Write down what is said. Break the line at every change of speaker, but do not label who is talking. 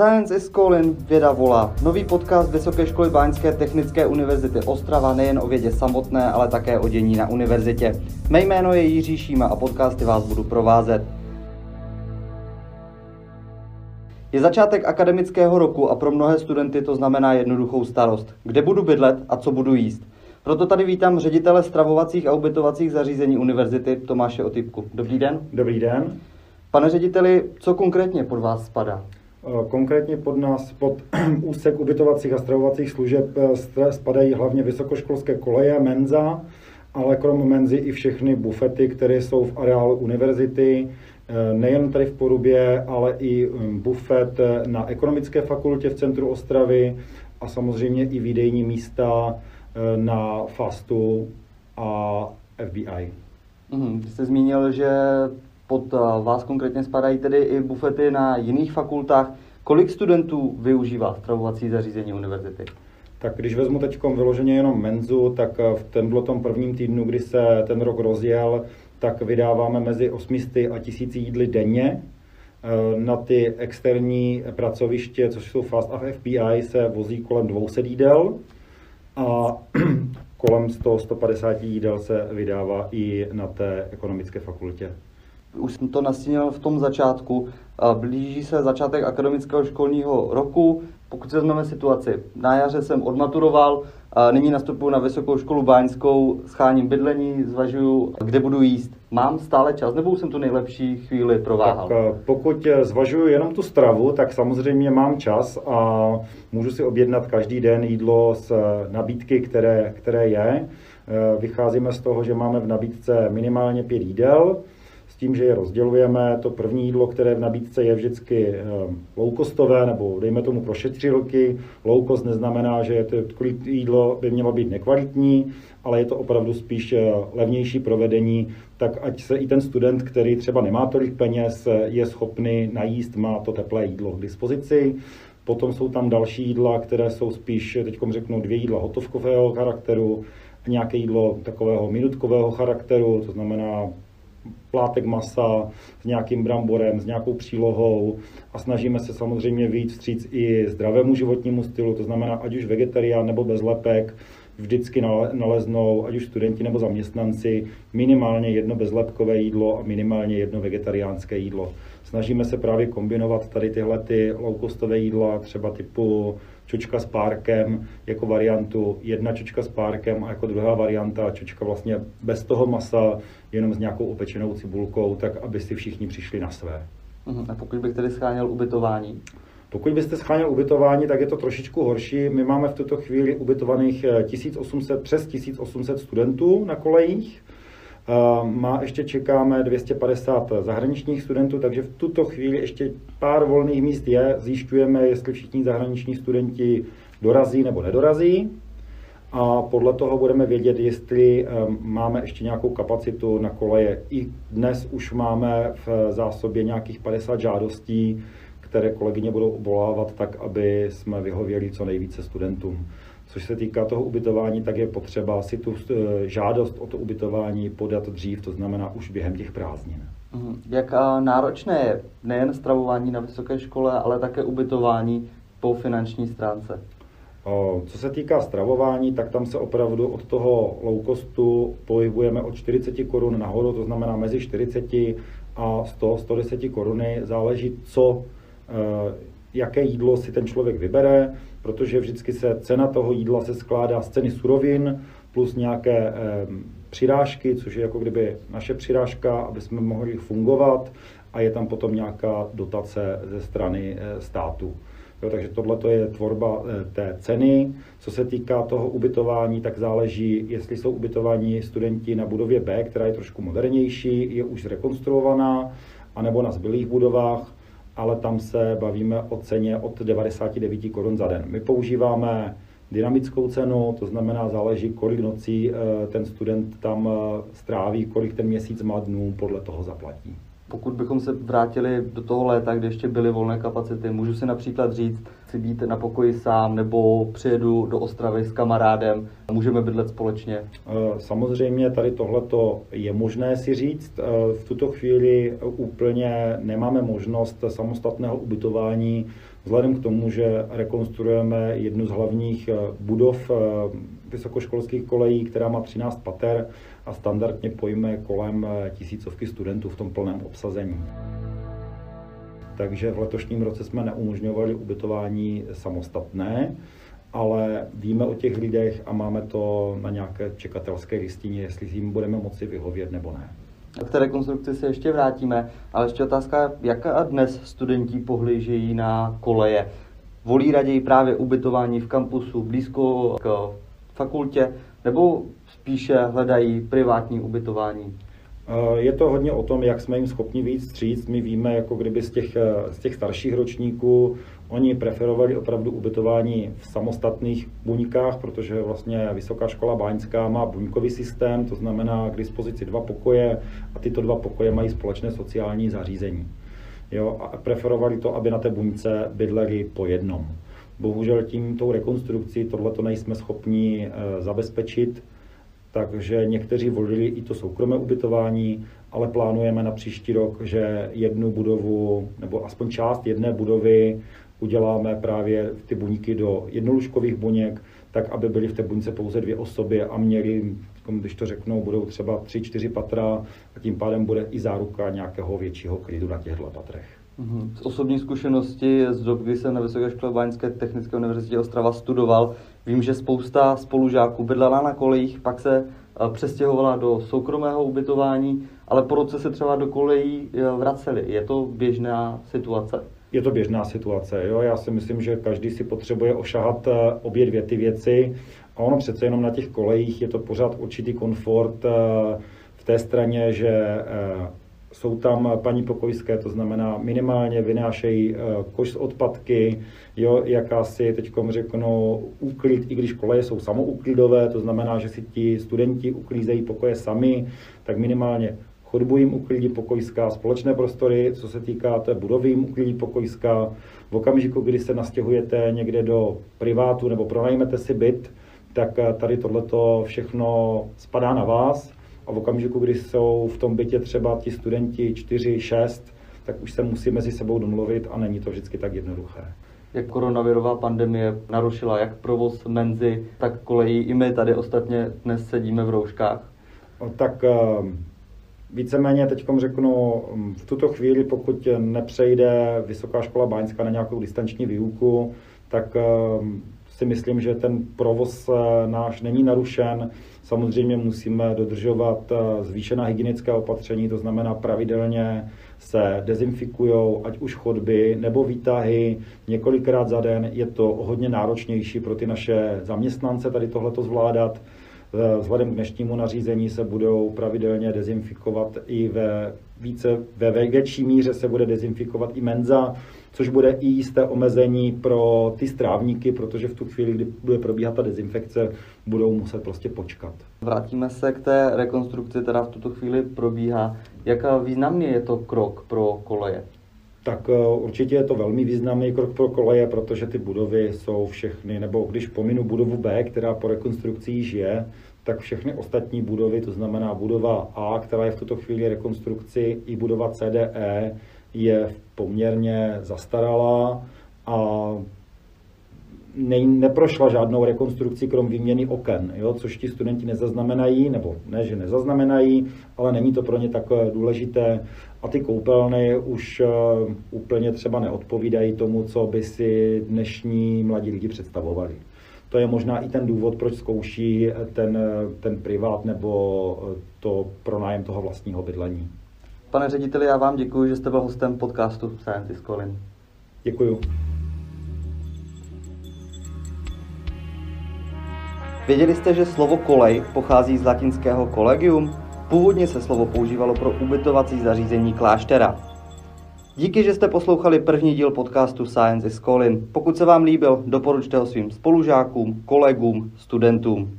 Science is calling, věda volá. Nový podcast Vysoké školy Báňské technické univerzity Ostrava nejen o vědě samotné, ale také o dění na univerzitě. Mé jméno je Jiří Šíma a podcasty vás budu provázet. Je začátek akademického roku a pro mnohé studenty to znamená jednoduchou starost. Kde budu bydlet a co budu jíst? Proto tady vítám ředitele stravovacích a ubytovacích zařízení univerzity Tomáše Otypku. Dobrý den.
Dobrý den.
Pane řediteli, co konkrétně pod vás spadá?
Eh, konkrétně pod nás, pod úsek ubytovacích a stravovacích služeb eh, spadají hlavně vysokoškolské koleje, menza, ale krom menzy i všechny bufety, které jsou v areálu univerzity, eh, nejen tady v Porubě, ale i bufet na ekonomické fakultě v centru Ostravy a samozřejmě i výdejní místa na FASTu a FBI.
Vy jste zmínil, že pod eh, vás konkrétně spadají tedy i bufety na jiných fakultách. Kolik studentů využívá stravovací zařízení univerzity?
Tak když vezmu teď vyloženě jenom menzu, tak eh, v tomhle tom prvním týdnu, kdy se ten rok rozjel, tak vydáváme mezi 800 a 1000 jídly denně. Eh, na ty externí pracoviště, což jsou Fast a FBI, se vozí kolem 200 jídel a kolem 100-150 jídel se vydává i na té ekonomické fakultě
už jsem to nastínil v tom začátku, blíží se začátek akademického školního roku. Pokud se vezmeme situaci, na jaře jsem odmaturoval, nyní nastupuji na Vysokou školu báňskou, scháním bydlení, zvažuju, kde budu jíst. Mám stále čas, nebo jsem tu nejlepší chvíli prováhal?
Tak eh, pokud eh, zvažuju jenom tu stravu, tak samozřejmě mám čas a můžu si objednat každý den jídlo z eh, nabídky, které, které je. Vycházíme z toho, že máme v nabídce minimálně pět jídel, tím, že je rozdělujeme. To první jídlo, které v nabídce je vždycky eh, loukostové, nebo dejme tomu pro šetřilky. Loukost neznamená, že to jídlo by mělo být nekvalitní, ale je to opravdu spíš eh, levnější provedení, tak ať se i ten student, který třeba nemá tolik peněz, je schopný najíst, má to teplé jídlo k dispozici. Potom jsou tam další jídla, které jsou spíš, teď řeknu, dvě jídla hotovkového charakteru, nějaké jídlo takového minutkového charakteru, to znamená plátek masa s nějakým bramborem, s nějakou přílohou a snažíme se samozřejmě vyjít vstříc i zdravému životnímu stylu, to znamená, ať už vegetarián nebo bezlepek, vždycky naleznou, ať už studenti nebo zaměstnanci, minimálně jedno bezlepkové jídlo a minimálně jedno vegetariánské jídlo. Snažíme se právě kombinovat tady tyhle ty loukostové jídla, třeba typu čočka s párkem jako variantu, jedna čočka s párkem a jako druhá varianta čočka vlastně bez toho masa, jenom s nějakou opečenou cibulkou, tak aby si všichni přišli na své.
Mhm, a pokud bych tedy scháněl ubytování?
Pokud byste scháněl ubytování, tak je to trošičku horší. My máme v tuto chvíli ubytovaných 1800, eh, přes 1800 studentů na kolejích. Má ještě čekáme 250 zahraničních studentů, takže v tuto chvíli ještě pár volných míst je. Zjišťujeme, jestli všichni zahraniční studenti dorazí nebo nedorazí. A podle toho budeme vědět, jestli ehm, máme ještě nějakou kapacitu na koleje. I dnes už máme v zásobě nějakých 50 žádostí, které kolegyně budou obolávat tak, aby jsme vyhověli co nejvíce studentům. Což se týká toho ubytování, tak je potřeba si tu eh, žádost o to ubytování podat dřív, to znamená už během těch prázdnin.
Mhm. Jak náročné je nejen stravování na vysoké škole, ale také ubytování po finanční stránce?
Co se týká stravování, tak tam se opravdu od toho low costu pohybujeme od 40 korun nahoru, to znamená mezi 40 a 100, 110 koruny. Záleží, co, jaké jídlo si ten člověk vybere protože vždycky se cena toho jídla se skládá z ceny surovin plus nějaké eh, přirážky, což je jako kdyby naše přirážka, aby jsme mohli fungovat a je tam potom nějaká dotace ze strany eh, státu. Jo, takže tohle je tvorba eh, té ceny. Co se týká toho ubytování, tak záleží, jestli jsou ubytovaní studenti na budově B, která je trošku modernější, je už zrekonstruovaná, anebo na zbylých budovách ale tam se bavíme o ceně od 99 korun za den. My používáme dynamickou cenu, to znamená záleží, kolik nocí eh, ten student tam eh, stráví, kolik ten měsíc má dnů, podle toho zaplatí.
Pokud bychom se vrátili do toho léta, kde ještě byly volné kapacity, můžu si například říct, chci být na pokoji sám nebo přijedu do Ostravy s kamarádem, můžeme bydlet společně? Eh,
samozřejmě tady tohleto je možné si říct. Eh, v tuto chvíli úplně nemáme možnost samostatného ubytování, Vzhledem k tomu, že rekonstruujeme jednu z hlavních eh, budov vysokoškolských kolejí, která má 13 pater a standardně pojme kolem tisícovky studentů v tom plném obsazení. Takže v letošním roce jsme neumožňovali ubytování samostatné, ale víme o těch lidech a máme to na nějaké čekatelské listině, jestli jim budeme moci vyhovět nebo ne.
K té rekonstrukci se ještě vrátíme, ale ještě otázka, jak dnes studenti pohlížejí na koleje? Volí raději právě ubytování v kampusu blízko k fakultě, nebo spíše hledají privátní ubytování?
Eh, je to hodně o tom, jak jsme jim schopni víc stříct. My víme, jako kdyby z těch, eh, z těch starších ročníků, oni preferovali opravdu ubytování v samostatných buňkách, protože vlastně Vysoká škola Báňská má buňkový systém, to znamená k dispozici dva pokoje a tyto dva pokoje mají společné sociální zařízení. Jo, a preferovali to, aby na té buňce bydleli po jednom. Bohužel tím tou rekonstrukcí tohle to nejsme schopni e, zabezpečit, takže někteří volili i to soukromé ubytování, ale plánujeme na příští rok, že jednu budovu, nebo aspoň část jedné budovy uděláme právě ty buňky do jednolůžkových buněk, tak aby byly v té buňce pouze dvě osoby a měli, když to řeknou, budou třeba tři, čtyři patra a tím pádem bude i záruka nějakého většího klidu na těchto patrech.
Mhm. Z osobní zkušenosti z dob, kdy jsem na Vysoké škole Báňské technické univerzitě Ostrava studoval, vím, že spousta spolužáků bydlela na kolejích, pak se eh, přestěhovala do soukromého ubytování, ale po roce se třeba do kolejí eh, vraceli. Je to běžná situace?
Je to běžná situace. Jo? Já si myslím, že každý si potřebuje ošahat eh, obě dvě ty věci. A ono přece jenom na těch kolejích je to pořád určitý komfort v té straně, že jsou tam paní pokojské, to znamená minimálně vynášejí eh, koš z odpadky, jo, jakási, teď řeknu, úklid, i když koleje jsou samouklidové, to znamená, že si ti studenti uklízejí pokoje sami, tak minimálně chodbu jim uklidí pokojská, společné prostory, co se týká té budovy jim uklidí pokojská. V okamžiku, kdy se nastěhujete někde do privátu nebo pronajmete si byt, tak eh, tady tohleto všechno spadá na vás a v okamžiku, kdy jsou v tom bytě třeba ti studenti 4, 6, tak už se musí mezi sebou domluvit a není to vždycky tak jednoduché.
Jak koronavirová pandemie narušila jak provoz menzy, tak kolejí. I my tady ostatně dnes sedíme v rouškách.
Tak eh, víceméně teď řeknu, v tuto chvíli, pokud nepřejde Vysoká škola Báňská na nějakou distanční výuku, tak eh, si myslím, že ten provoz eh, náš není narušen. Samozřejmě musíme dodržovat eh, zvýšená hygienická opatření, to znamená pravidelně se dezinfikují, ať už chodby nebo výtahy několikrát za den. Je to hodně náročnější pro ty naše zaměstnance tady tohleto zvládat. Eh, vzhledem k dnešnímu nařízení se budou pravidelně dezinfikovat i ve více, ve větší míře se bude dezinfikovat i menza, což bude i jisté omezení pro ty strávníky, protože v tu chvíli, kdy bude probíhat ta dezinfekce, budou muset prostě počkat.
Vrátíme se k té rekonstrukci, která v tuto chvíli probíhá. Jak významný je to krok pro koleje?
Tak eh, určitě je to velmi významný krok pro koleje, protože ty budovy jsou všechny, nebo když pominu budovu B, která po rekonstrukci již je, tak všechny ostatní budovy, to znamená budova A, která je v tuto chvíli rekonstrukci, i budova CDE, je poměrně zastaralá a ne, neprošla žádnou rekonstrukci krom výměny oken, jo, což ti studenti nezaznamenají, nebo ne, že nezaznamenají, ale není to pro ně tak důležité. A ty koupelny už uh, úplně třeba neodpovídají tomu, co by si dnešní mladí lidi představovali. To je možná i ten důvod, proč zkouší ten, ten privát nebo to pronájem toho vlastního bydlení.
Pane řediteli, já vám děkuji, že jste byl hostem podcastu Science is Calling.
Děkuji.
Věděli jste, že slovo kolej pochází z latinského collegium? Původně se slovo používalo pro ubytovací zařízení kláštera. Díky, že jste poslouchali první díl podcastu Science is Calling. Pokud se vám líbil, doporučte ho svým spolužákům, kolegům, studentům.